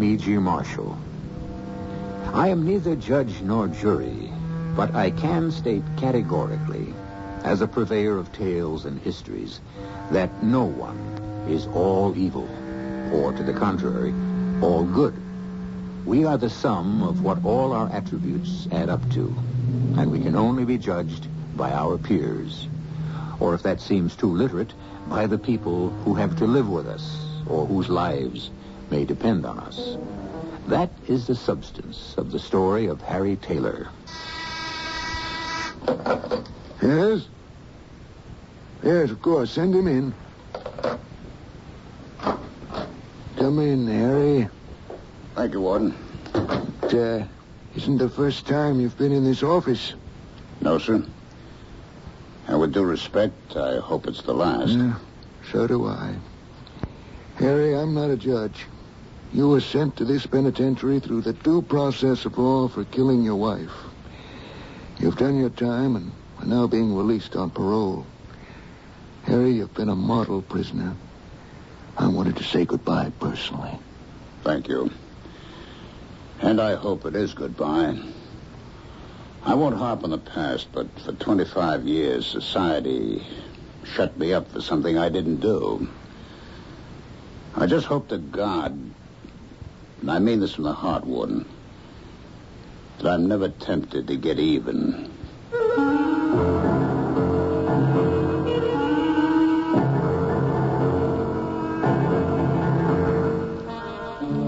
I'm E.G. Marshall. I am neither judge nor jury, but I can state categorically, as a purveyor of tales and histories, that no one is all evil, or to the contrary, all good. We are the sum of what all our attributes add up to, and we can only be judged by our peers or if that seems too literate, by the people who have to live with us or whose lives may depend on us. That is the substance of the story of Harry Taylor. Yes? Yes, of course. Send him in. Come in, Harry. Thank you, Warden. It uh, isn't the first time you've been in this office. No, sir. And with due respect, I hope it's the last. Yeah, so do I. Harry, I'm not a judge. You were sent to this penitentiary through the due process of law for killing your wife. You've done your time and are now being released on parole. Harry, you've been a model prisoner. I wanted to say goodbye personally. Thank you. And I hope it is goodbye. I won't harp on the past, but for 25 years, society shut me up for something I didn't do. I just hope to God, and I mean this from the heart, Warden, that I'm never tempted to get even.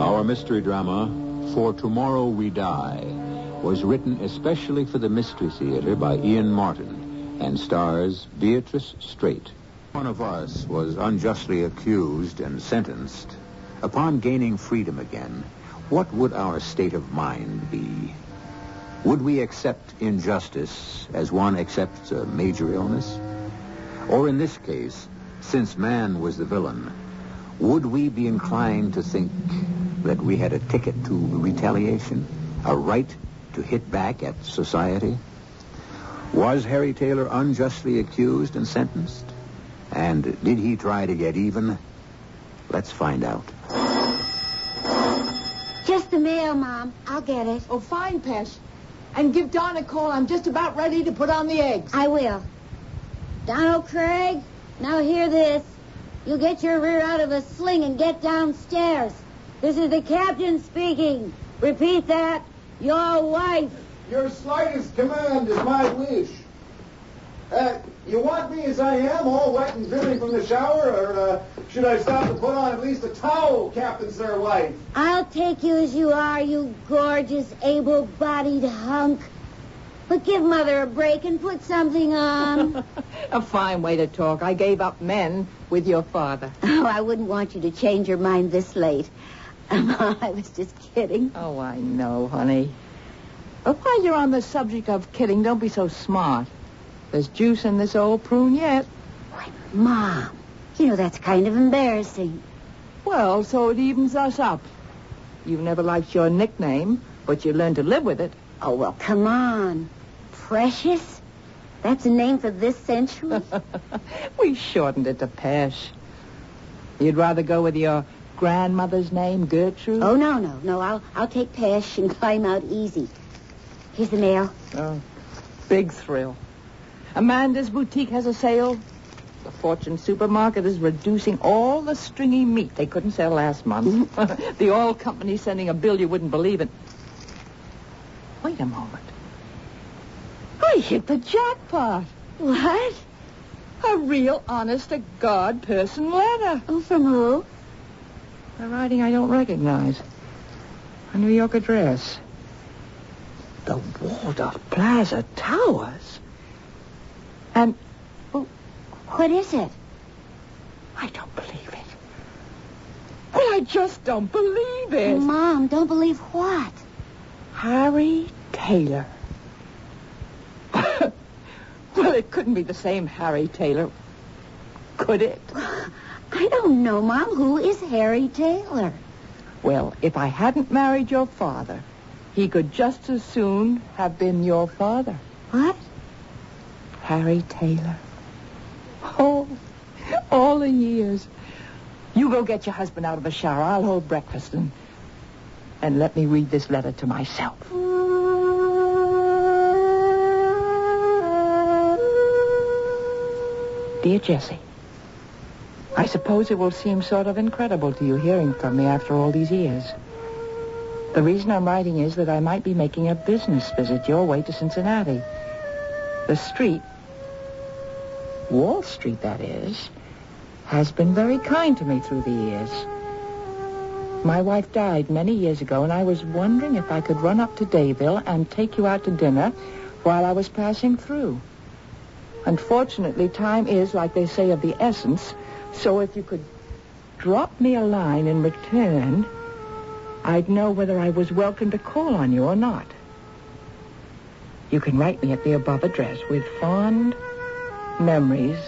Our mystery drama, For Tomorrow We Die, was written especially for the Mystery Theater by Ian Martin and stars Beatrice Straight. One of us was unjustly accused and sentenced. Upon gaining freedom again, what would our state of mind be? Would we accept injustice as one accepts a major illness? Or in this case, since man was the villain, would we be inclined to think that we had a ticket to retaliation, a right to hit back at society? Was Harry Taylor unjustly accused and sentenced? And did he try to get even? Let's find out. Just the mail, Mom. I'll get it. Oh, fine, Pesh. And give Don a call. I'm just about ready to put on the eggs. I will. Donald Craig, now hear this. You'll get your rear out of a sling and get downstairs. This is the captain speaking. Repeat that. Your wife. Your slightest command is my wish. Uh, you want me as I am, all wet and dripping from the shower, or uh, should I stop to put on at least a towel, Captain Sir White? I'll take you as you are, you gorgeous, able-bodied hunk. But give Mother a break and put something on. a fine way to talk. I gave up men with your father. oh, I wouldn't want you to change your mind this late. I was just kidding. Oh, I know, honey. But while you're on the subject of kidding, don't be so smart. There's juice in this old prune yet. Why, Mom, you know that's kind of embarrassing. Well, so it evens us up. You've never liked your nickname, but you learned to live with it. Oh, well, come on. Precious? That's a name for this century? we shortened it to Pesh. You'd rather go with your grandmother's name, Gertrude? oh, no, no, no. I'll, I'll take Pesh and climb out easy. Here's the mail. Oh, big thrill. Amanda's boutique has a sale. The Fortune supermarket is reducing all the stringy meat they couldn't sell last month. Mm-hmm. the oil company's sending a bill you wouldn't believe it. Wait a moment. I hit the jackpot. What? A real honest-to-God person letter. Oh, from who? A writing I don't recognize. A New York address. The Waldorf Plaza Towers. Um, and What is it? I don't believe it. Well, I just don't believe it. Mom, don't believe what? Harry Taylor. well, it couldn't be the same Harry Taylor, could it? I don't know, Mom. Who is Harry Taylor? Well, if I hadn't married your father, he could just as soon have been your father. What? Harry Taylor. Oh, all the years. You go get your husband out of the shower. I'll hold breakfast and and let me read this letter to myself. Dear Jessie, I suppose it will seem sort of incredible to you hearing from me after all these years. The reason I'm writing is that I might be making a business visit your way to Cincinnati. The street, Wall Street that is, has been very kind to me through the years. My wife died many years ago, and I was wondering if I could run up to Dayville and take you out to dinner while I was passing through. Unfortunately, time is, like they say, of the essence, so if you could drop me a line in return, I'd know whether I was welcome to call on you or not. You can write me at the above address with fond memories.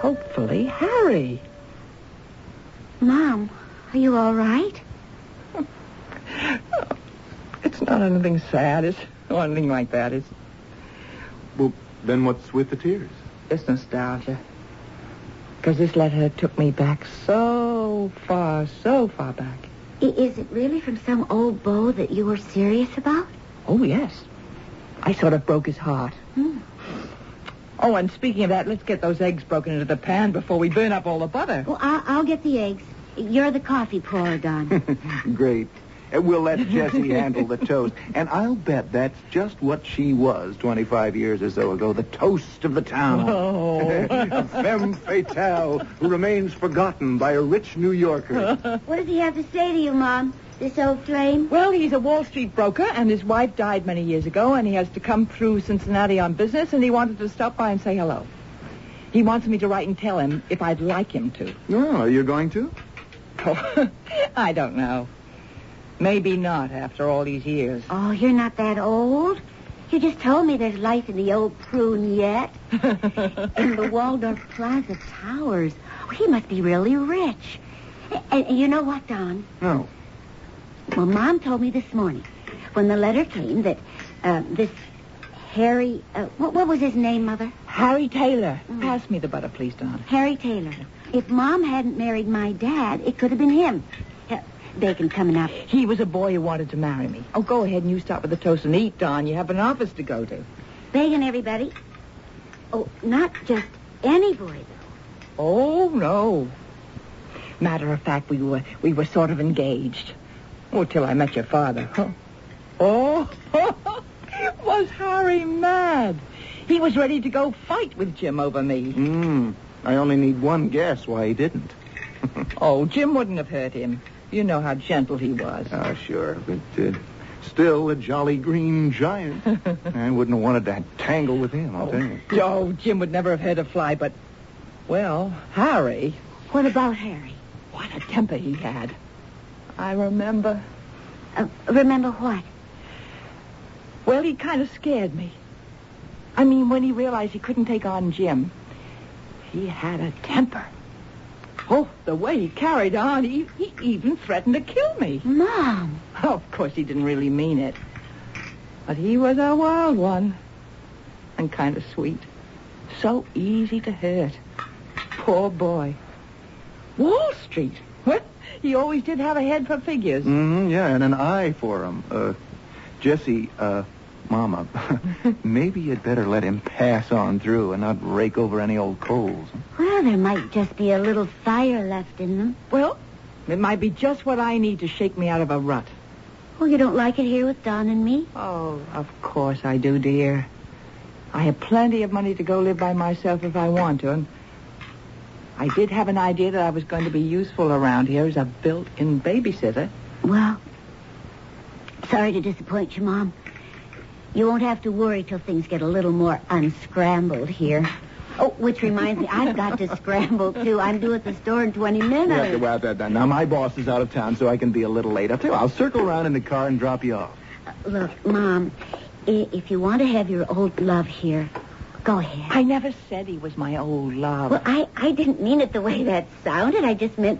Hopefully, Harry. Mom, are you all right? It's not anything sad. It's or anything like that. It's Well, then what's with the tears? It's nostalgia. Because this letter took me back so far, so far back. I- is it really from some old beau that you were serious about? Oh, yes. I sort of broke his heart. Hmm. Oh, and speaking of that, let's get those eggs broken into the pan before we burn up all the butter. Well, I'll, I'll get the eggs. You're the coffee pourer, Don. Great. Uh, We'll let Jessie handle the toast. And I'll bet that's just what she was 25 years or so ago, the toast of the town. Oh. a femme fatale who remains forgotten by a rich New Yorker. what does he have to say to you, Mom? This old flame? Well, he's a Wall Street broker, and his wife died many years ago, and he has to come through Cincinnati on business, and he wanted to stop by and say hello. He wants me to write and tell him if I'd like him to. Oh, you're going to? Oh, I don't know. Maybe not after all these years. Oh, you're not that old. You just told me there's life in the old prune yet. in the Waldorf Plaza Towers. Oh, he must be really rich. And, and you know what, Don? No. Well, Mom told me this morning when the letter came that uh, this Harry, uh, what, what was his name, Mother? Harry Taylor. Pass me the butter, please, Don. Harry Taylor. If Mom hadn't married my dad, it could have been him. Uh, bacon coming up. He was a boy who wanted to marry me. Oh, go ahead and you start with the toast and eat, Don. You have an office to go to. Bacon, everybody. Oh, not just any boy, though. Oh, no. Matter of fact, we were we were sort of engaged. Oh, till I met your father. Huh. Oh, was Harry mad? He was ready to go fight with Jim over me. Hmm. I only need one guess why he didn't. Oh, Jim wouldn't have hurt him. You know how gentle he was. Ah, sure, but uh, still a jolly green giant. I wouldn't have wanted to tangle with him, I'll tell you. Oh, Jim would never have hurt a fly, but, well, Harry, What about Harry? what a temper he had. I remember. Uh, remember what? Well, he kind of scared me. I mean, when he realized he couldn't take on Jim, he had a temper. Oh, the way he carried on, he, he even threatened to kill me. Mom. Oh, of course, he didn't really mean it. But he was a wild one. And kind of sweet. So easy to hurt. Poor boy. Wall Street. What? He always did have a head for figures. Mm-hmm, yeah, and an eye for him. Uh, Jesse, uh, Mama, maybe you'd better let him pass on through and not rake over any old coals. Well, there might just be a little fire left in them. Well, it might be just what I need to shake me out of a rut. Well, you don't like it here with Don and me? Oh, of course I do, dear. I have plenty of money to go live by myself if I want to, and I did have an idea that I was going to be useful around here as a built-in babysitter. Well, sorry to disappoint you, Mom. You won't have to worry till things get a little more unscrambled here. Oh, which reminds me, I've got to scramble, too. I'm due at the store in 20 minutes. Yeah, well, that, that- now, my boss is out of town, so I can be a little late. I'll tell you, I'll circle around in the car and drop you off. Look, Mom, if you want to have your old love here, go ahead. I never said he was my old love. Well, I, I didn't mean it the way that sounded. I just meant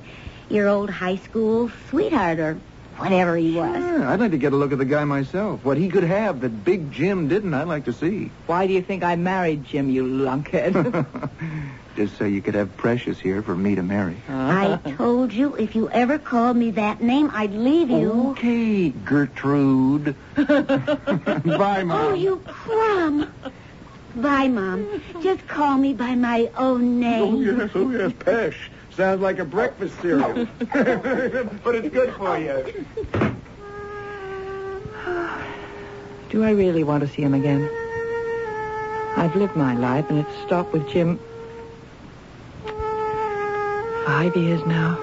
your old high school sweetheart or whatever he was. Yeah, I'd like to get a look at the guy myself. What he could have that Big Jim didn't, I'd like to see. Why do you think I married Jim, you lunkhead? Just so you could have Precious here for me to marry. I told you if you ever called me that name, I'd leave you. Okay, Gertrude. Bye, Mom. Oh, you crumb. Bye, Mom. Just call me by my own name. Oh, yes, oh, yes, Pesh. Sounds like a breakfast cereal. but it's good for you. do I really want to see him again? I've lived my life, and it's stopped with Jim five years now.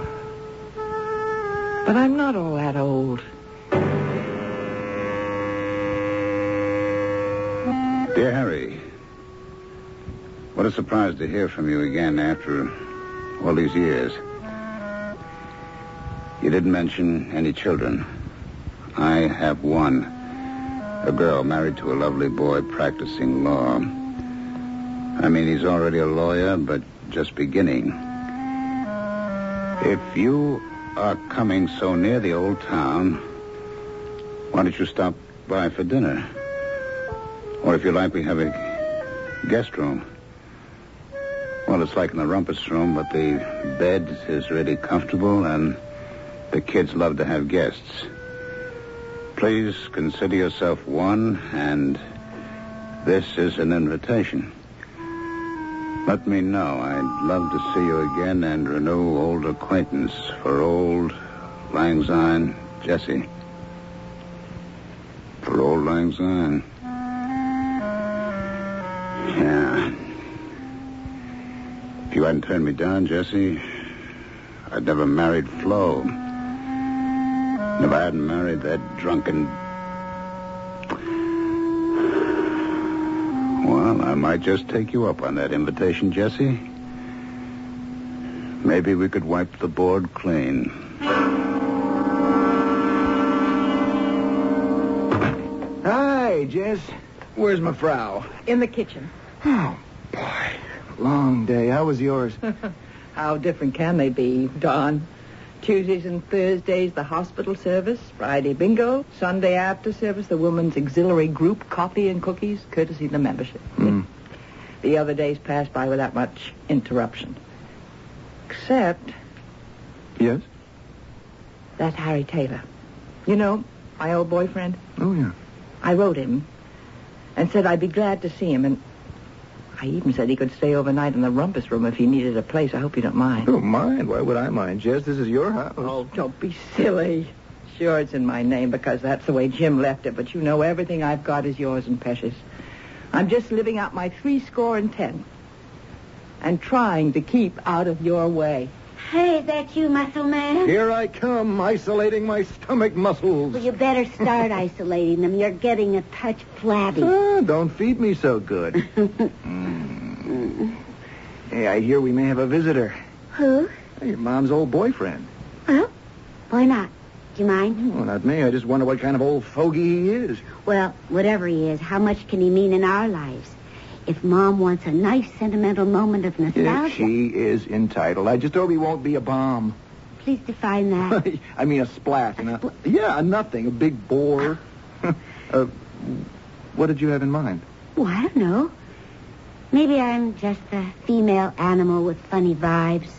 But I'm not all that old. Dear Harry, what a surprise to hear from you again after all these years. You didn't mention any children. I have one. A girl married to a lovely boy practicing law. I mean, he's already a lawyer, but just beginning. If you are coming so near the old town, why don't you stop by for dinner? Or if you like, we have a guest room. Well, it's like in the rumpus room, but the bed is really comfortable, and the kids love to have guests. Please consider yourself one, and this is an invitation. Let me know. I'd love to see you again and renew old acquaintance for old Lang Syne Jesse. For old Lang Syne. Yeah. If you hadn't turned me down, Jesse, I'd never married Flo. And if I hadn't married that drunken. Well, I might just take you up on that invitation, Jesse. Maybe we could wipe the board clean. Hi, Jess. Where's my frau? In the kitchen. Oh, boy. Long day. How was yours? How different can they be, Don? Tuesdays and Thursdays, the hospital service. Friday, bingo. Sunday after service, the women's auxiliary group coffee and cookies, courtesy of the membership. Hmm. The other days passed by without much interruption. Except Yes? that Harry Taylor. You know, my old boyfriend. Oh, yeah. I wrote him and said I'd be glad to see him, and I even said he could stay overnight in the rumpus room if he needed a place. I hope you don't mind. Don't mind. Why would I mind, Jess? This is your house. Oh, don't be silly. Sure, it's in my name because that's the way Jim left it, but you know everything I've got is yours and precious. I'm just living out my three score and ten and trying to keep out of your way. Hey, is that you, muscle man? Here I come, isolating my stomach muscles. Well, you better start isolating them. You're getting a touch flabby. Ah, don't feed me so good. Mm. Hey, I hear we may have a visitor. Who? Your mom's old boyfriend. Well, why not? Do you mind? Well, not me. I just wonder what kind of old fogey he is. Well, whatever he is, how much can he mean in our lives? If Mom wants a nice sentimental moment of nostalgia, she is entitled. I just hope he won't be a bomb. please define that. I mean, a splat. You know? spl- Yeah, a nothing. A big bore. uh, what did you have in mind? well, I don't know. Maybe I'm just a female animal with funny vibes.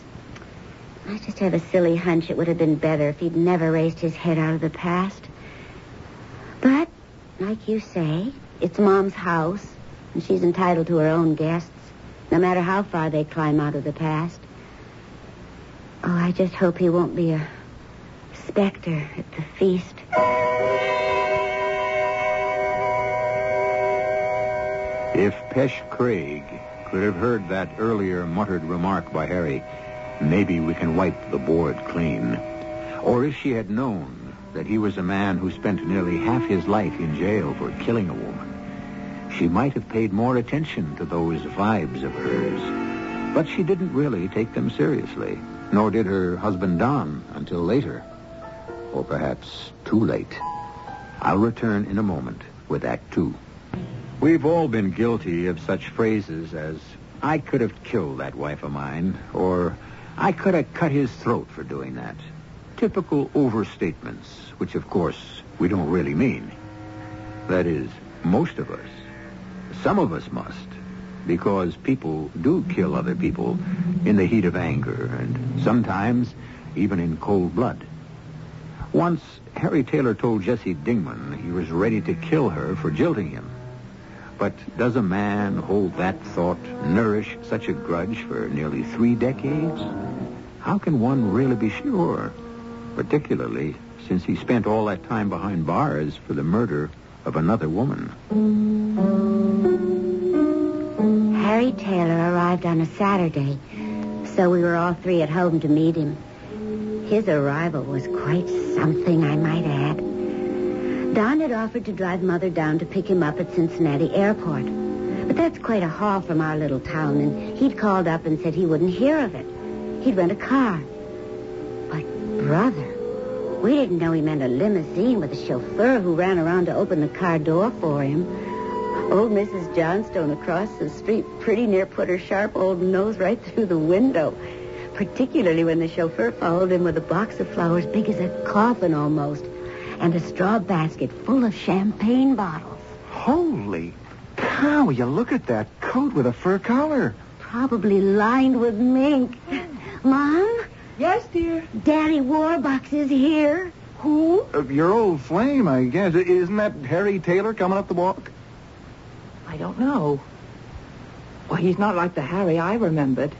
I just have a silly hunch it would have been better if he'd never raised his head out of the past. But, like you say, it's Mom's house, and she's entitled to her own guests, no matter how far they climb out of the past. Oh, I just hope he won't be a specter at the feast. If Pesh Craig could have heard that earlier muttered remark by Harry, maybe we can wipe the board clean. Or if she had known that he was a man who spent nearly half his life in jail for killing a woman, She might have paid more attention to those vibes of hers, but she didn't really take them seriously, nor did her husband Don until later. Or perhaps too late. I'll return in a moment with Act Two. We've all been guilty of such phrases as, I could have killed that wife of mine, or I could have cut his throat for doing that. Typical overstatements, which of course we don't really mean. That is, most of us. Some of us must, because people do kill other people in the heat of anger, and sometimes even in cold blood. Once, Harry Taylor told Jesse Dingman he was ready to kill her for jilting him. But does a man hold that thought, nourish such a grudge for nearly three decades? How can one really be sure? Particularly since he spent all that time behind bars for the murder of another woman. Harry Taylor arrived on a Saturday, so we were all three at home to meet him. His arrival was quite something, I might add. Don had offered to drive Mother down to pick him up at Cincinnati Airport. But that's quite a haul from our little town, and he'd called up and said he wouldn't hear of it. He'd rent a car. But, brother, we didn't know he meant a limousine with a chauffeur who ran around to open the car door for him. Old Mrs. Johnstone across the street pretty near put her sharp old nose right through the window, particularly when the chauffeur followed him with a box of flowers big as a coffin almost, and a straw basket full of champagne bottles. Holy cow, you look at that coat with a fur collar. Probably lined with mink. Mom, Yes, dear. Daddy Warbucks is here. Who? Uh, your old flame, I guess. Isn't that Harry Taylor coming up the walk? I don't know. Well, he's not like the Harry I remembered.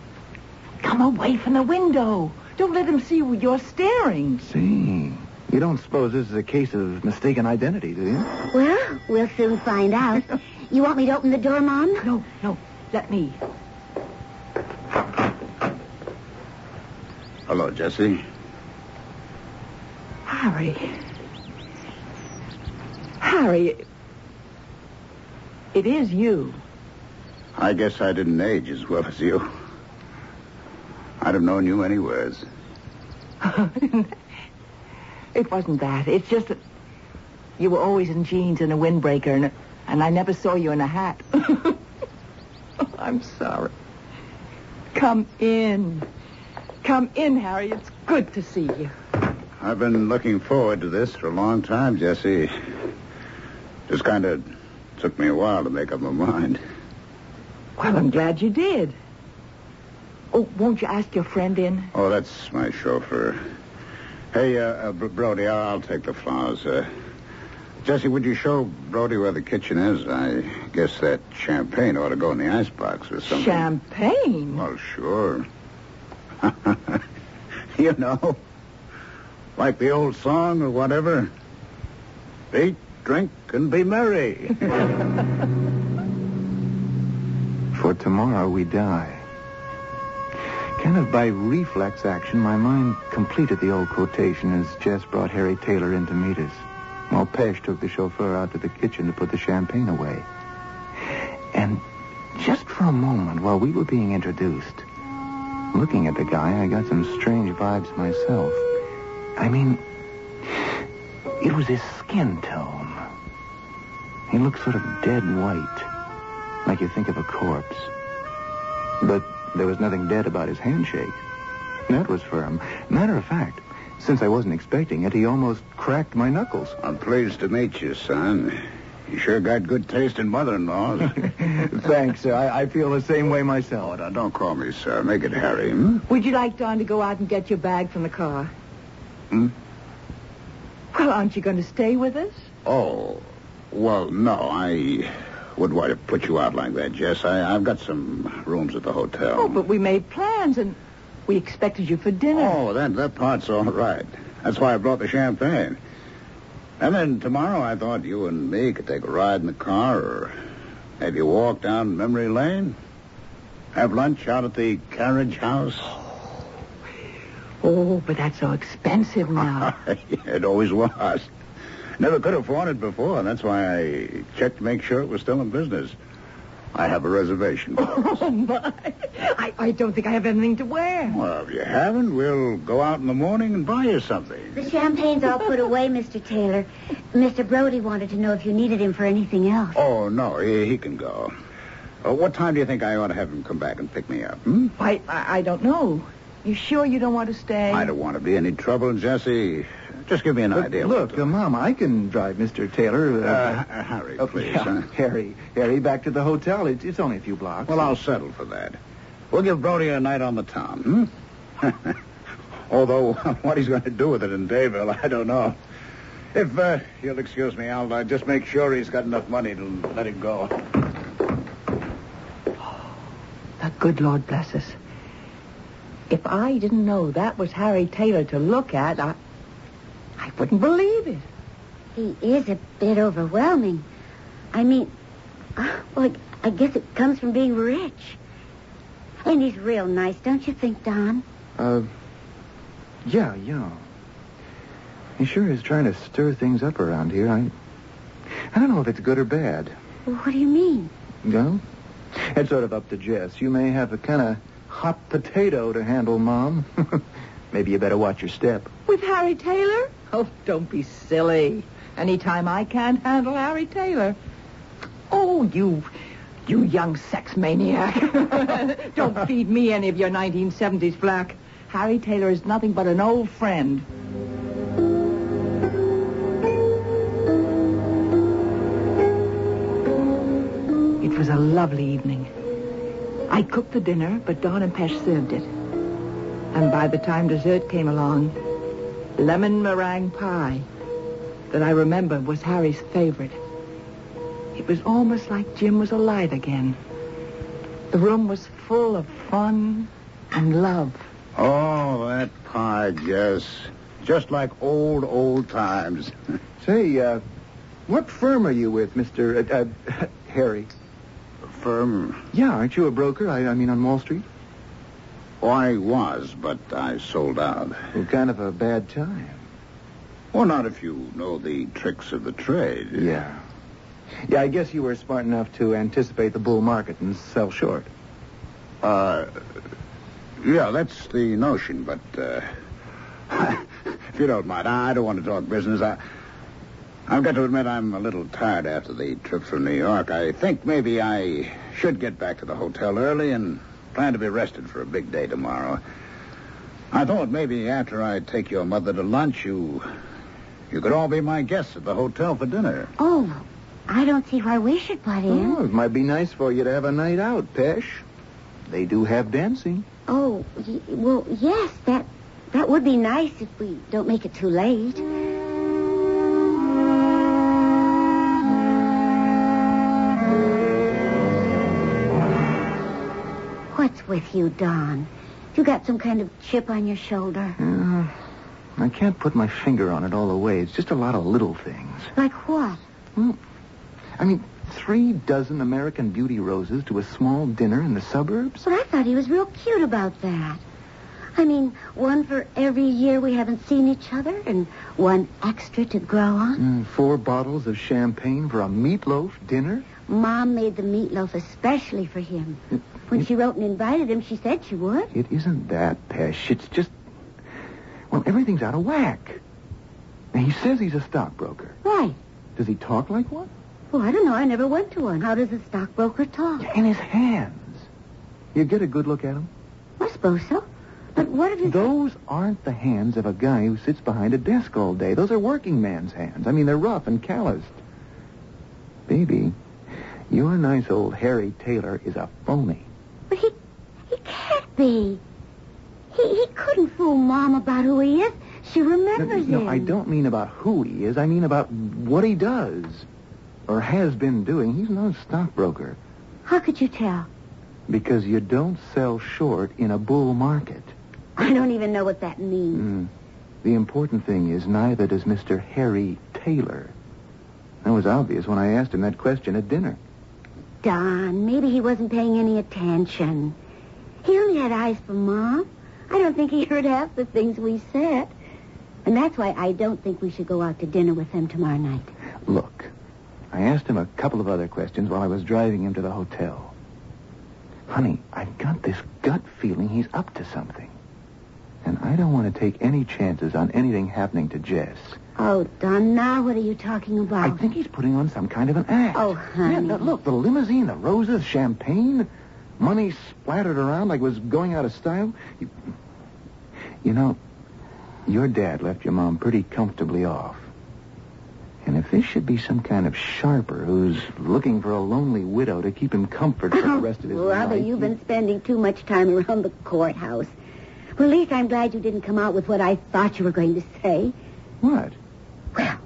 Come away from the window. Don't let him see you're staring. See. You don't suppose this is a case of mistaken identity, do you? Well, we'll soon find out. You want me to open the door, Mom? No, no. Let me. Hello, Jesse. Harry. Harry. It is you. I guess I didn't age as well as you. I'd have known you anywheres. it wasn't that. It's just that you were always in jeans and a windbreaker, and, and I never saw you in a hat. I'm sorry. Come in. Come in, Harry. It's good to see you. I've been looking forward to this for a long time, Jesse. Just kind of took me a while to make up my mind. Well, I'm glad you did. Oh, won't you ask your friend in? Oh, that's my chauffeur. Hey, uh, uh, Brody, I'll, take the flowers. Uh, Jesse, would you show Brody where the kitchen is? I guess that champagne ought to go in the icebox or something. Champagne? Well, sure. you know, like the old song or whatever. Eat, drink, and be merry. For tomorrow we die. Kind of by reflex action, my mind completed the old quotation as Jess brought Harry Taylor in to meet us. While Pesh took the chauffeur out to the kitchen to put the champagne away. And just for a moment, while we were being introduced, looking at the guy, I got some strange vibes myself. I mean, it was his skin tone. He looked sort of dead white, like you think of a corpse. But there was nothing dead about his handshake. That was firm. Matter of fact, since I wasn't expecting it, he almost cracked my knuckles. I'm pleased to meet you, son. You sure got good taste in mother-in-laws. Thanks, sir. I, I feel the same way myself. Oh, now, don't call me sir. Make it Harry, hmm? Would you like Don to go out and get your bag from the car? Hmm? Well, aren't you going to stay with us? Oh, well, no, I wouldn't want to put you out like that, Jess. I, I've got some rooms at the hotel. Oh, but we made plans and we expected you for dinner. Oh, that, that part's all right. That's why I brought the champagne. And then tomorrow I thought you and me could take a ride in the car or maybe walk down memory lane. Have lunch out at the carriage house. Oh, but that's so expensive now. it always was. Never could afford it before. And that's why I checked to make sure it was still in business. I have a reservation. Oh, my. I, I don't think I have anything to wear. well, if you haven't, we'll go out in the morning and buy you something. The champagne's all put away, Mr. Taylor. Mr. Brody wanted to know if you needed him for anything else. Oh, no, he, he can go. Uh, what time do you think I ought to have him come back and pick me up? Hmm? I, I, I don't know. You sure you don't want to stay? I don't want to be any trouble, Jesse. Just give me an But idea. look, uh, Mom, I can drive Mr. Taylor. Uh, Uh, uh, Harry, please. yeah, huh? Harry, Harry, back to the hotel. It's, it's only a few blocks. Well, I'll settle for that. We'll give Brody a night on the town, hmm? Although, what he's going to do with it in Dayville, I don't know. If uh, you'll excuse me, I'll uh, just make sure he's got enough money to let him go. The good Lord bless us. If I didn't know that was Harry Taylor to look at, I, I wouldn't believe it. He is a bit overwhelming. I mean, uh, well, I guess it comes from being rich. And he's real nice, don't you think, Don? Uh, yeah, yeah. He sure is trying to stir things up around here. I, I don't know if it's good or bad. Well, what do you mean? No? It's sort of up to Jess. You may have a kind of hot potato to handle, Mom. Maybe you better watch your step. With Harry Taylor? Oh, don't be silly. Anytime I can't handle Harry Taylor. Oh, you, you young sex maniac. don't feed me any of your 1970s flack. Harry Taylor is nothing but an old friend. It was a lovely evening. I cooked the dinner, but Don and Pesh served it. And by the time dessert came along, lemon meringue pie that I remember was Harry's favorite. It was almost like Jim was alive again. The room was full of fun and love. Oh, that pie, Jess. Just like old, old times. Say, uh, what firm are you with, Mr. Uh, uh, Harry? Firm. Yeah, aren't you a broker? I, I mean, on Wall Street? Oh, I was, but I sold out. Well, kind of a bad time. Well, not if you know the tricks of the trade. Yeah. Yeah, I guess you were smart enough to anticipate the bull market and sell short. Uh, yeah, that's the notion, but, uh, if you don't mind, I don't want to talk business. I, I've got to admit I'm a little tired after the trip from New York. I think maybe I should get back to the hotel early and plan to be rested for a big day tomorrow. I thought maybe after I take your mother to lunch, you, you could all be my guests at the hotel for dinner. Oh, I don't see why we should butt in. Oh, it might be nice for you to have a night out, Pesh. They do have dancing. Oh, y- well, yes, that that would be nice if we don't make it too late. What's with you, Don? You got some kind of chip on your shoulder? Uh, I can't put my finger on it all the way. It's just a lot of little things. Like what? Well, I mean, three dozen American beauty roses to a small dinner in the suburbs? Well, I thought he was real cute about that. I mean, one for every year we haven't seen each other, and one extra to grow on. Mm, four bottles of champagne for a meatloaf dinner? Mom made the meatloaf especially for him. When it- she wrote and invited him, she said she would. It isn't that, Pesh. It's just. Well, everything's out of whack. He says he's a stockbroker. Right. Does he talk like one? Well, I don't know. I never went to one. How does a stockbroker talk? In his hands. You get a good look at him? I suppose so. But what if his... Those aren't the hands of a guy who sits behind a desk all day. Those are working man's hands. I mean, they're rough and calloused. Baby, your nice old Harry Taylor is a phony. But he... He can't be. He, he couldn't fool Mom about who he is. She No, remembers no, him. I don't mean about who he is. I mean about what he does. Or has been doing. He's no stockbroker. How could you tell? Because you don't sell short in a bull market. I don't even know what that means. Mm. The important thing is neither does Mr. Harry Taylor. That was obvious when I asked him that question at dinner. Don, maybe he wasn't paying any attention. He only had eyes for Mom. I don't think he heard half the things we said. And that's why I don't think we should go out to dinner with them tomorrow night. Look, I asked him a couple of other questions while I was driving him to the hotel. Honey, I've got this gut feeling he's up to something. And I don't want to take any chances on anything happening to Jess. Oh, Don, now what are you talking about? I think he's putting on some kind of an act. Oh, honey. Yeah, no, look, the limousine, the roses, champagne, money splattered around like it was going out of style. You, you know, your dad left your mom pretty comfortably off. And if this should be some kind of sharper who's looking for a lonely widow to keep him comfort for the oh, rest of his Brother, life... you've been spending too much time around the courthouse. Well, at least I'm glad you didn't come out with what I thought you were going to say. What? Well,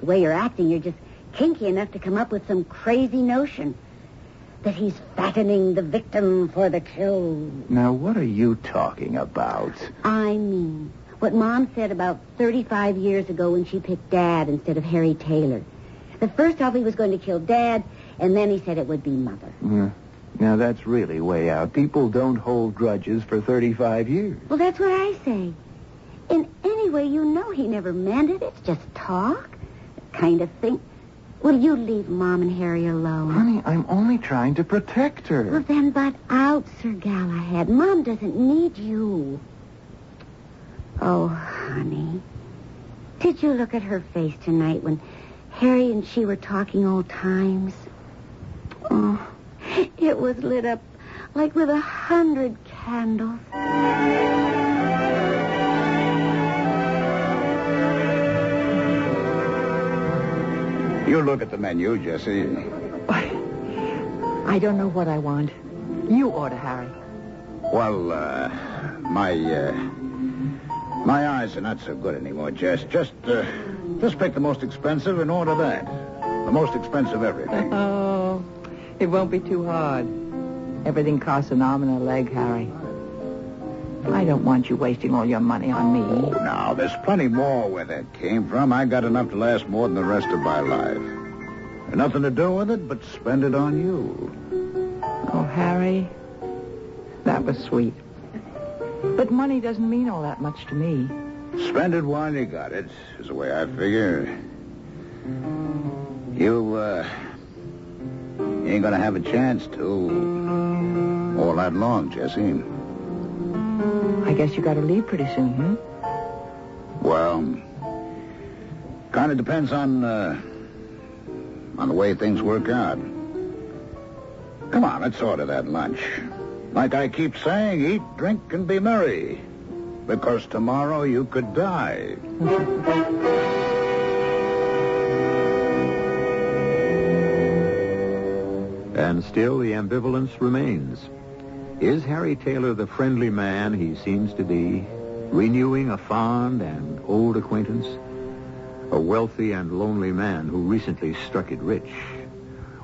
the way you're acting, you're just kinky enough to come up with some crazy notion that he's fattening the victim for the kill. Now, what are you talking about? I mean, what Mom said about 35 years ago when she picked Dad instead of Harry Taylor. The first off, he was going to kill Dad, and then he said it would be Mother. Yeah. Now, that's really way out. People don't hold grudges for 35 years. Well, that's what I say. In any way, you know he never meant it. It's just talk, kind of thing. Will you leave Mom and Harry alone? Honey, I'm only trying to protect her. Well, then, butt out, Sir Galahad. Mom doesn't need you. Oh, honey. Did you look at her face tonight when Harry and she were talking old times? Oh, it was lit up like with a hundred candles. You look at the menu, Jesse. I don't know what I want. You order, Harry. Well, uh, my, uh, my eyes are not so good anymore, Jess. Just, uh, just pick the most expensive and order that. The most expensive everything. Oh, it won't be too hard. Everything costs an arm and a leg, Harry. I don't want you wasting all your money on me. Oh, now, there's plenty more where that came from. I got enough to last more than the rest of my life. Nothing to do with it but spend it on you. Oh, Harry, that was sweet. But money doesn't mean all that much to me. Spend it while you got it, is the way I figure. You, uh, you ain't gonna have a chance to all that long, Jesse. I guess you got to leave pretty soon, hmm? Well, kind of depends on, uh, on the way things work out. Come on, let's order that lunch. Like I keep saying, eat, drink, and be merry. Because tomorrow you could die. And still the ambivalence remains. Is Harry Taylor the friendly man he seems to be, renewing a fond and old acquaintance? A wealthy and lonely man who recently struck it rich?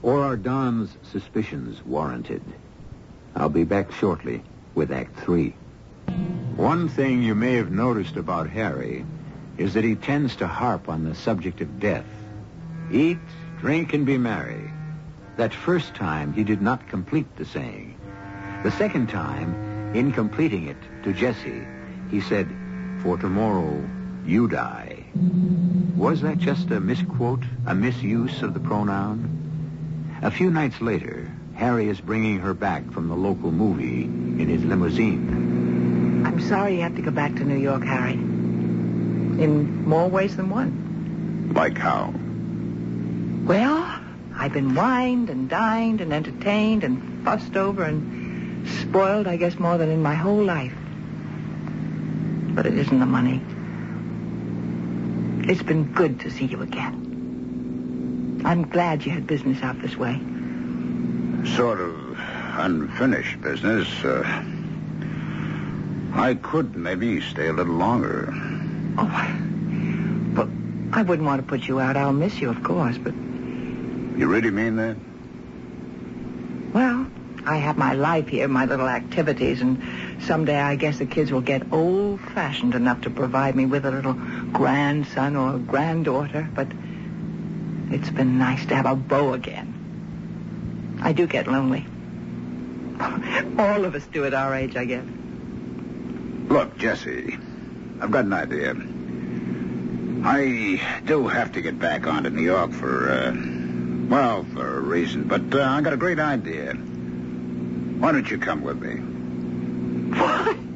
Or are Don's suspicions warranted? I'll be back shortly with Act Three. One thing you may have noticed about Harry is that he tends to harp on the subject of death. Eat, drink, and be merry. That first time, he did not complete the saying. The second time, in completing it to Jesse, he said, For tomorrow you die. Was that just a misquote, a misuse of the pronoun? A few nights later, Harry is bringing her back from the local movie in his limousine. I'm sorry you have to go back to New York, Harry. In more ways than one. Like how? Well, I've been wined and dined and entertained and fussed over and spoiled, I guess, more than in my whole life. But it isn't the money. It's been good to see you again. I'm glad you had business out this way. Sort of unfinished business. Uh, I could maybe stay a little longer. Oh, but I wouldn't want to put you out. I'll miss you, of course, but, You really mean that? well, I have my life here, my little activities, and someday I guess the kids will get old-fashioned enough to provide me with a little grandson or granddaughter, but it's been nice to have a beau again. I do get lonely. All of us do at our age, I guess. Look, Jesse, I've got an idea. I do have to get back onto New York for, uh, well, for a reason. But uh, I got a great idea. Why don't you come with me? What?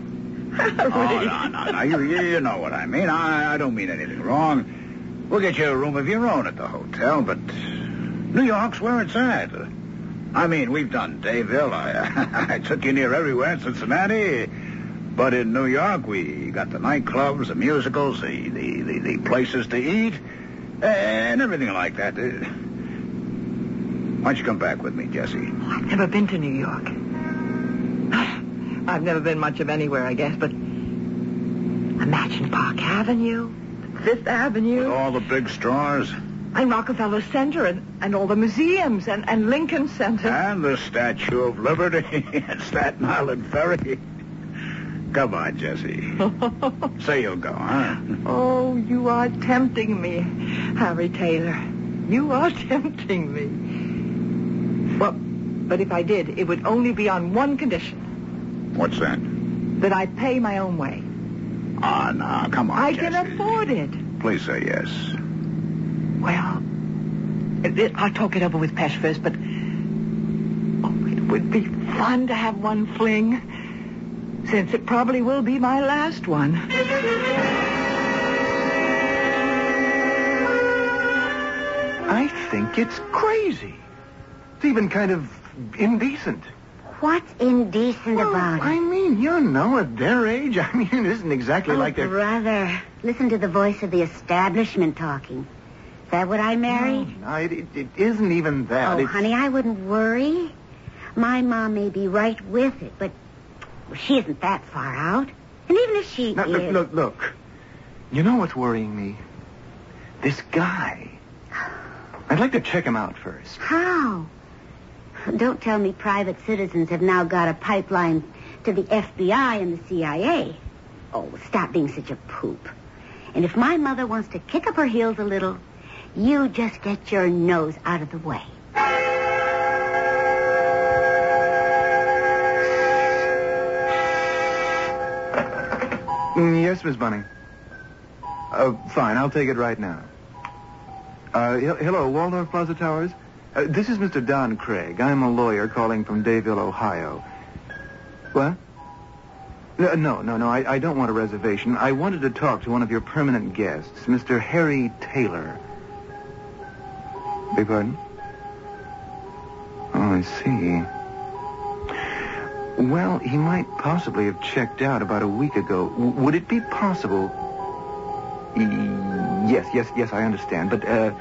Oh, no, no, no. You, you, know what I mean. I, I don't mean anything wrong. We'll get you a room of your own at the hotel, but New York's where it's at. I mean, we've done Dayville. I, I took you near everywhere in Cincinnati. But in New York, we got the nightclubs, the musicals, the, the, the, the places to eat, and everything like that. Why don't you come back with me, Jesse? I've never been to New York. I've never been much of anywhere, I guess, but imagine Park Avenue, Fifth Avenue, With all the big stores and Rockefeller Center, and, and all the museums, and, and Lincoln Center. and the Statue of Liberty and Staten Island Ferry. Come on, Jesse. Say you'll go, huh? Oh, you are tempting me, Harry Taylor. You are tempting me. Well, but if I did, it would only be on one condition What's that? that I pay my own way. Ah, no, come on, I Jesse. can afford it. Please say yes. Well, it- it- I'll talk it over with Pesh first, but oh, it would be fun to have one fling, since it probably will be my last one. I think it's crazy. It's even kind of indecent. What's indecent Well, about it? I mean, you know, at their age, I mean, it isn't exactly oh, like they're... brother, listen to the voice of the establishment talking. Is that what I married? No, it, it, it isn't even that. oh, It's- honey, I wouldn't worry. My mom may be right with it, but she isn't that far out. And even if she Now, is... look, look, look. You know what's worrying me? This guy. I'd like to check him out first. How? Don't tell me private citizens have now got a pipeline to the FBI and the CIA. Oh, stop being such a poop. And if my mother wants to kick up her heels a little, you just get your nose out of the way. Mm, yes, Miss Bunning. Uh, fine, I'll take it right now. Uh, he- hello, Waldorf Plaza Towers. Uh, this is Mr. Don Craig. I'm a lawyer calling from Dayville, Ohio. What? No, no, no, no. I, I don't want a reservation. I wanted to talk to one of your permanent guests, Mr. Harry Taylor. Beg pardon? Oh, I see. Well, he might possibly have checked out about a week ago. W- would it be possible? E- yes, yes, yes, I understand. But, uh,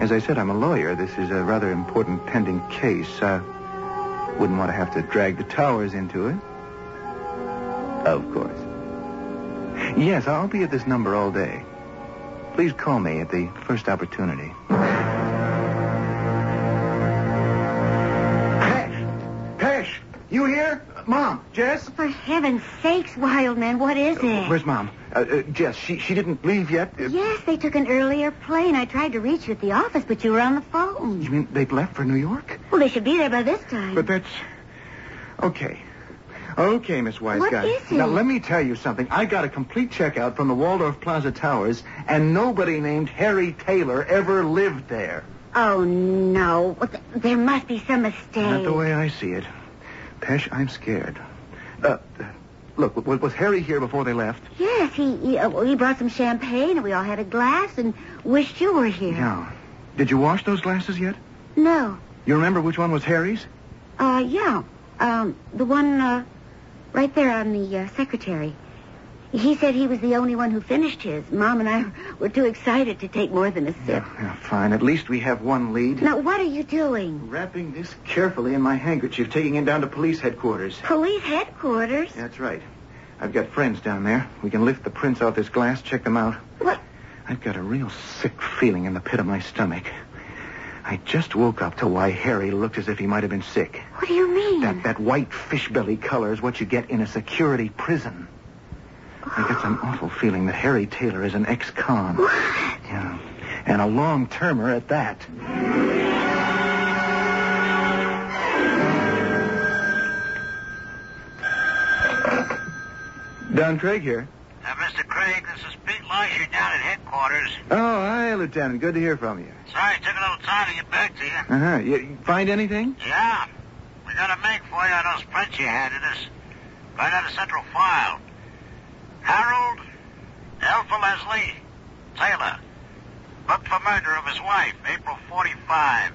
as I said, I'm a lawyer. This is a rather important pending case. Uh, wouldn't want to have to drag the towers into it. Of course. Yes, I'll be at this number all day. Please call me at the first opportunity. You here? Mom? Jess? For heaven's sakes, Wildman, what is it? Where's Mom? Uh, uh, Jess, she, she didn't leave yet? Uh, Yes, they took an earlier plane. I tried to reach you at the office, but you were on the phone. You mean they've left for New York? Well, they should be there by this time. But that's... Okay. Okay, Miss Wise What Guy. is it? Now, let me tell you something. I got a complete checkout from the Waldorf Plaza Towers, and nobody named Harry Taylor ever lived there. Oh, no. There must be some mistake. Not the way I see it. Pesh, I'm scared. Uh, look, was, was Harry here before they left? Yes, he he, uh, well, he brought some champagne, and we all had a glass, and wished you were here. Yeah. Did you wash those glasses yet? No. You remember which one was Harry's? Uh, yeah. Um, the one, uh, right there on the uh, secretary. He said he was the only one who finished his. Mom and I were too excited to take more than a sip. Yeah, fine. At least we have one lead. Now, what are you doing? Wrapping this carefully in my handkerchief, taking it down to police headquarters. Police headquarters? That's right. I've got friends down there. We can lift the prints off this glass, check them out. What? I've got a real sick feeling in the pit of my stomach. I just woke up to why Harry looked as if he might have been sick. What do you mean? That that white fish belly color is what you get in a security prison. I get some awful feeling that Harry Taylor is an ex-con. Yeah. And a long-termer at that. Don Craig here. Uh, Mr. Craig, this is Pete Elijah down at headquarters. Oh, hi, Lieutenant. Good to hear from you. Sorry it took a little time to get back to you. Uh-huh. You find anything? Yeah. We got a make for you on those prints you handed us. Right out of central file. Harold Alpha Leslie Taylor. Booked for murder of his wife, April 45.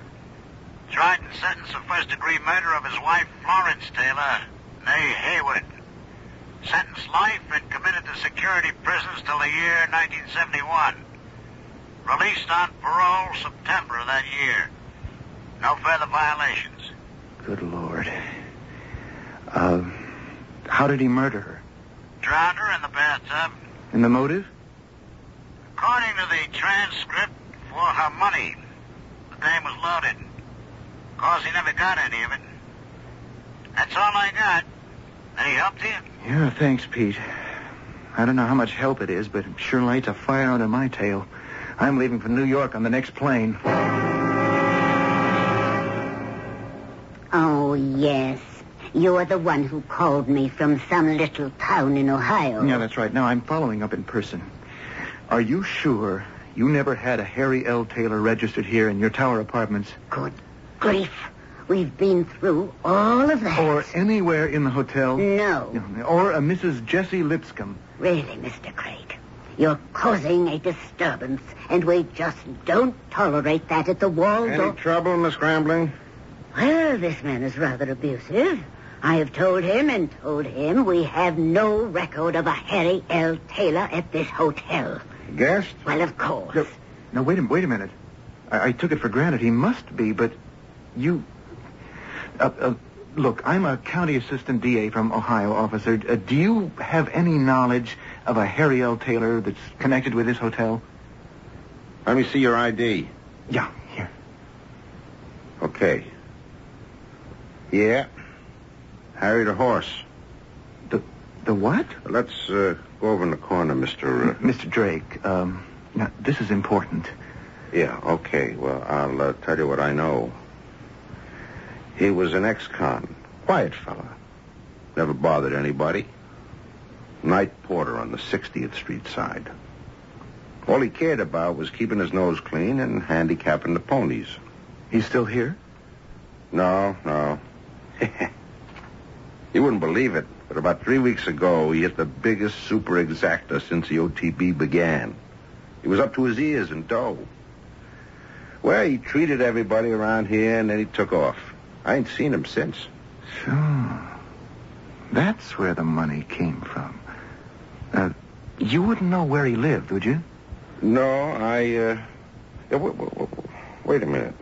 Tried and sentenced for first degree murder of his wife, Florence Taylor, née Hayward. Sentenced life and committed to security prisons till the year 1971. Released on parole September of that year. No further violations. Good Lord. Uh, how did he murder her? Drowned her in the bathtub. And the motive? According to the transcript, for her money. The dame was loaded. Of course, he never got any of it. That's all I got. Any help to you? Yeah, thanks, Pete. I don't know how much help it is, but it sure lights a fire under my tail. I'm leaving for New York on the next plane. Oh, yes. You're the one who called me from some little town in Ohio. Yeah, that's right. Now I'm following up in person. Are you sure you never had a Harry L. Taylor registered here in your tower apartments? Good grief. We've been through all of that. Or anywhere in the hotel? No. Or a Mrs. Jessie Lipscomb? Really, Mr. Craig. You're causing a disturbance, and we just don't tolerate that at the Waldorf. Any trouble, Miss Grambling? Well, this man is rather abusive. I have told him and told him we have no record of a Harry L. Taylor at this hotel. Guest? Well, of course. No, now, wait a, wait a minute. I, I took it for granted he must be, but you... Uh, uh, look, I'm a county assistant DA from Ohio, officer. Uh, do you have any knowledge of a Harry L. Taylor that's connected with this hotel? Let me see your ID. Yeah, here. Okay. Yeah. Harry the horse. The the what? Let's uh, go over in the corner, Mr. Uh... Mr. Drake. Um, now, this is important. Yeah, okay. Well, I'll uh, tell you what I know. He was an ex-con. Quiet fella. Never bothered anybody. Night porter on the 60th Street side. All he cared about was keeping his nose clean and handicapping the ponies. He's still here? No, no. you wouldn't believe it, but about three weeks ago, he hit the biggest super exacta since the OTB began. He was up to his ears in dough. Well, he treated everybody around here, and then he took off. I ain't seen him since. So, that's where the money came from. Uh, you wouldn't know where he lived, would you? No, I, uh... yeah, wait, wait, wait a minute.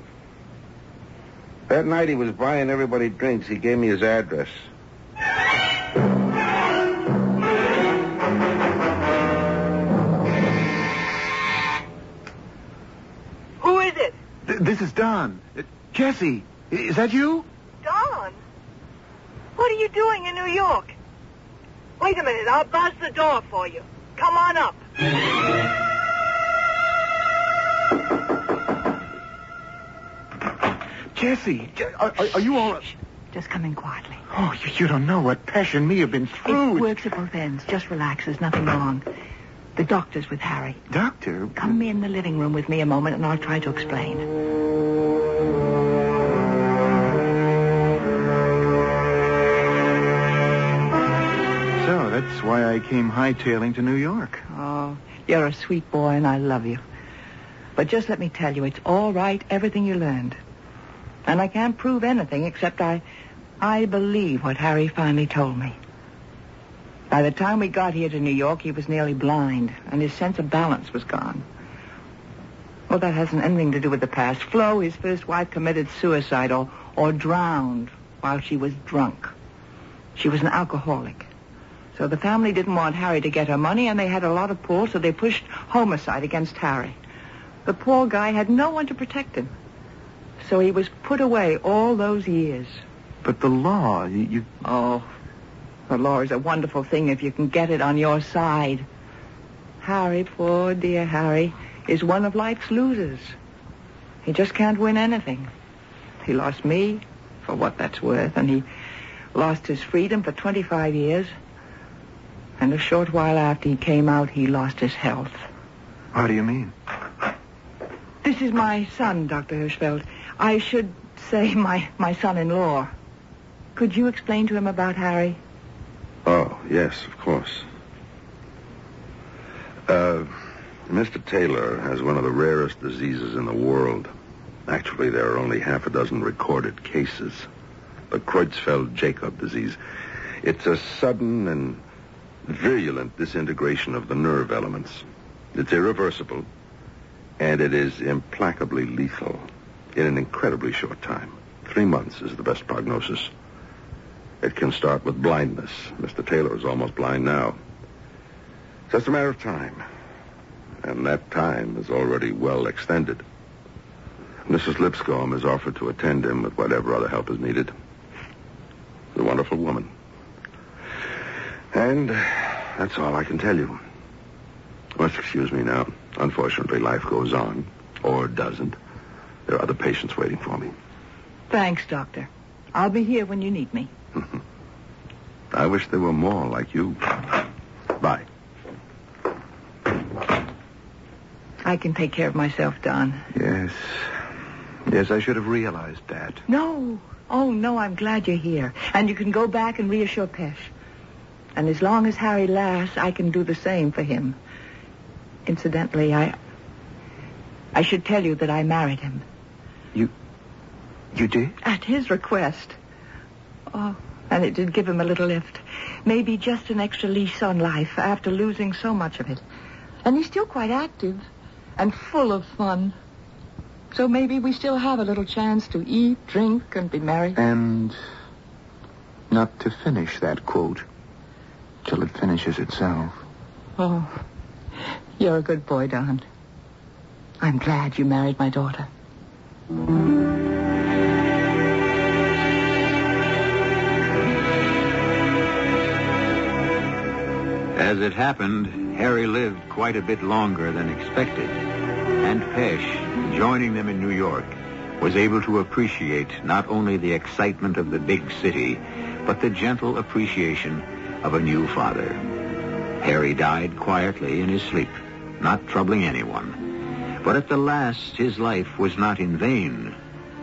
That night he was buying everybody drinks, he gave me his address. Is Don. Uh, Jesse, is that you? Don. What are you doing in New York? Wait a minute. I'll buzz the door for you. Come on up. Jesse, are, are, are you all... Just come in quietly. Oh, you, you don't know what Pesh and me have been through. It works at both ends. Just relax. There's nothing wrong. The doctor's with Harry. Doctor? Come in the living room with me a moment and I'll try to explain. That's why I came hightailing to New York. Oh, you're a sweet boy and I love you. But just let me tell you, it's all right, everything you learned. And I can't prove anything except I, I believe what Harry finally told me. By the time we got here to New York, he was nearly blind, and his sense of balance was gone. Well, that hasn't anything to do with the past. Flo, his first wife, committed suicide or, or drowned while she was drunk. She was an alcoholic. So the family didn't want Harry to get her money, and they had a lot of pull, so they pushed homicide against Harry. The poor guy had no one to protect him. So he was put away all those years. But the law, you... you... Oh, the law is a wonderful thing if you can get it on your side. Harry, poor dear Harry, is one of life's losers. He just can't win anything. He lost me, for what that's worth, and he lost his freedom for 25 years. And a short while after he came out, he lost his health. How do you mean? This is my son, Dr. Hirschfeld. I should say my, my son-in-law. Could you explain to him about Harry? Oh, yes, of course. Uh, Mr. Taylor has one of the rarest diseases in the world. Actually, there are only half a dozen recorded cases. The Creutzfeldt-Jakob disease. It's a sudden and virulent disintegration of the nerve elements. It's irreversible, and it is implacably lethal in an incredibly short time. Three months is the best prognosis. It can start with blindness. Mr. Taylor is almost blind now. Just a matter of time. And that time is already well extended. Mrs. Lipscomb has offered to attend him with whatever other help is needed. She's a wonderful woman. And uh, that's all I can tell you. Must excuse me now. Unfortunately, life goes on. Or doesn't. There are other patients waiting for me. Thanks, Doctor. I'll be here when you need me. I wish there were more like you. Bye. I can take care of myself, Don. Yes. Yes, I should have realized that. No. Oh, no, I'm glad you're here. And you can go back and reassure Pesh. And as long as Harry lasts, I can do the same for him. Incidentally, I... I should tell you that I married him. You... You did? At his request. Oh, and it did give him a little lift. Maybe just an extra lease on life after losing so much of it. And he's still quite active and full of fun. So maybe we still have a little chance to eat, drink, and be merry. And not to finish that quote till it finishes itself. Oh, you're a good boy, Don. I'm glad you married my daughter. As it happened, Harry lived quite a bit longer than expected. And Pesh, joining them in New York, was able to appreciate not only the excitement of the big city, but the gentle appreciation of a new father. Harry died quietly in his sleep, not troubling anyone. But at the last, his life was not in vain,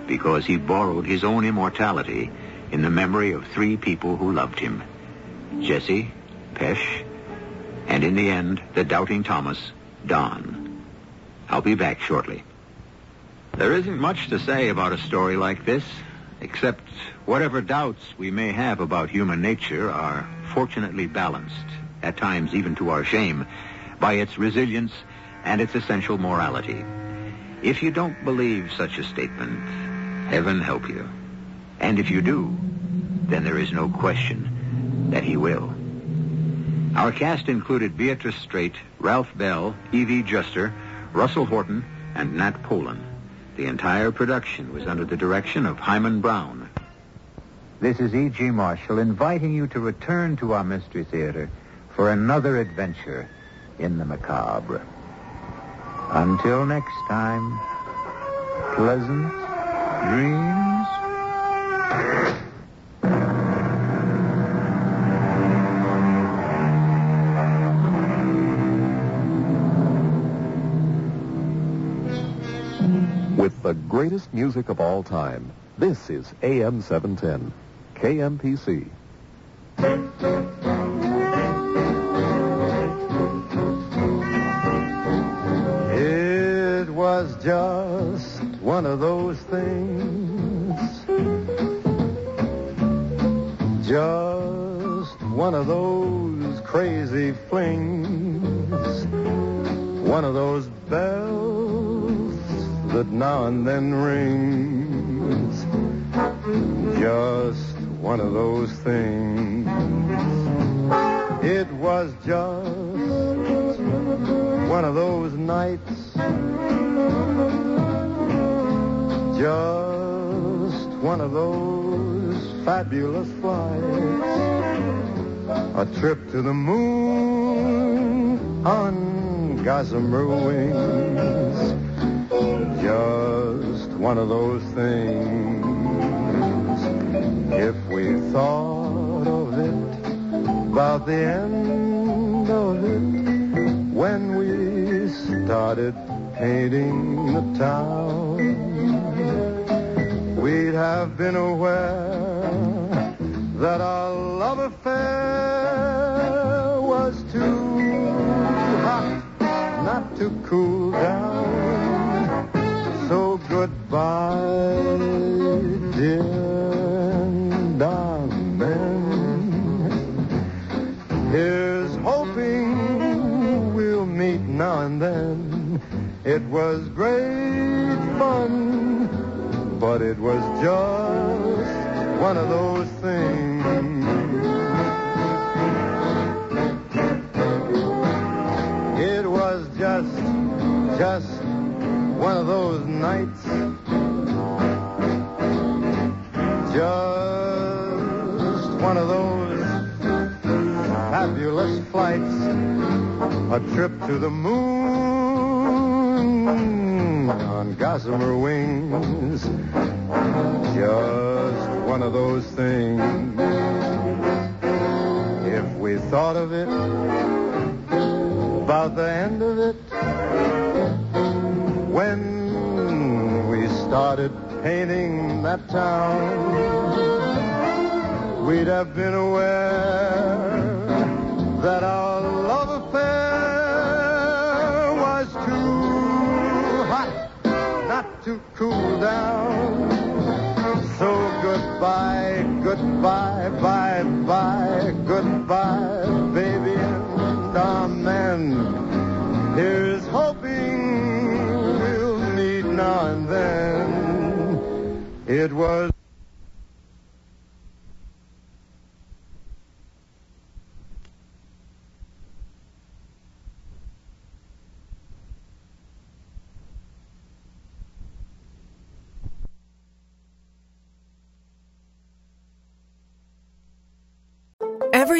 because he borrowed his own immortality in the memory of three people who loved him. Jesse, Pesh, and in the end, the doubting Thomas, Don. I'll be back shortly. There isn't much to say about a story like this, except whatever doubts we may have about human nature are fortunately balanced, at times even to our shame, by its resilience and its essential morality. If you don't believe such a statement, heaven help you. And if you do, then there is no question that he will. Our cast included Beatrice Straight, Ralph Bell, Evie Juster, Russell Horton, and Nat Polen. The entire production was under the direction of Himan Brown. This is E.G. Marshall inviting you to return to our Mystery Theater for another adventure in the macabre. Until next time, pleasant dreams. With the greatest music of all time, this is AM 710, KMPC. It was just one of those things. Just one of those crazy flings. One of those bells that now and then rings. Just one of those things. It was just one of those nights. Just one of those fabulous flights. A trip to the moon on gossamer wings. Just one of those things. If we thought of it about the end of it when we started painting the town. We'd have been aware that our love affair was too hot not to cool down. So goodbye, dear It was great fun, but it was just one of those things. It was just, just one of those nights. Just one of those fabulous flights. A trip to the moon on gossamer wings. Just one of those things. If we thought of it, about the end of it, when we started painting that town, we'd have been aware that our cool down. So goodbye, goodbye, bye, bye, goodbye, baby, and amen. Here's hoping we'll meet now and then. It was. Every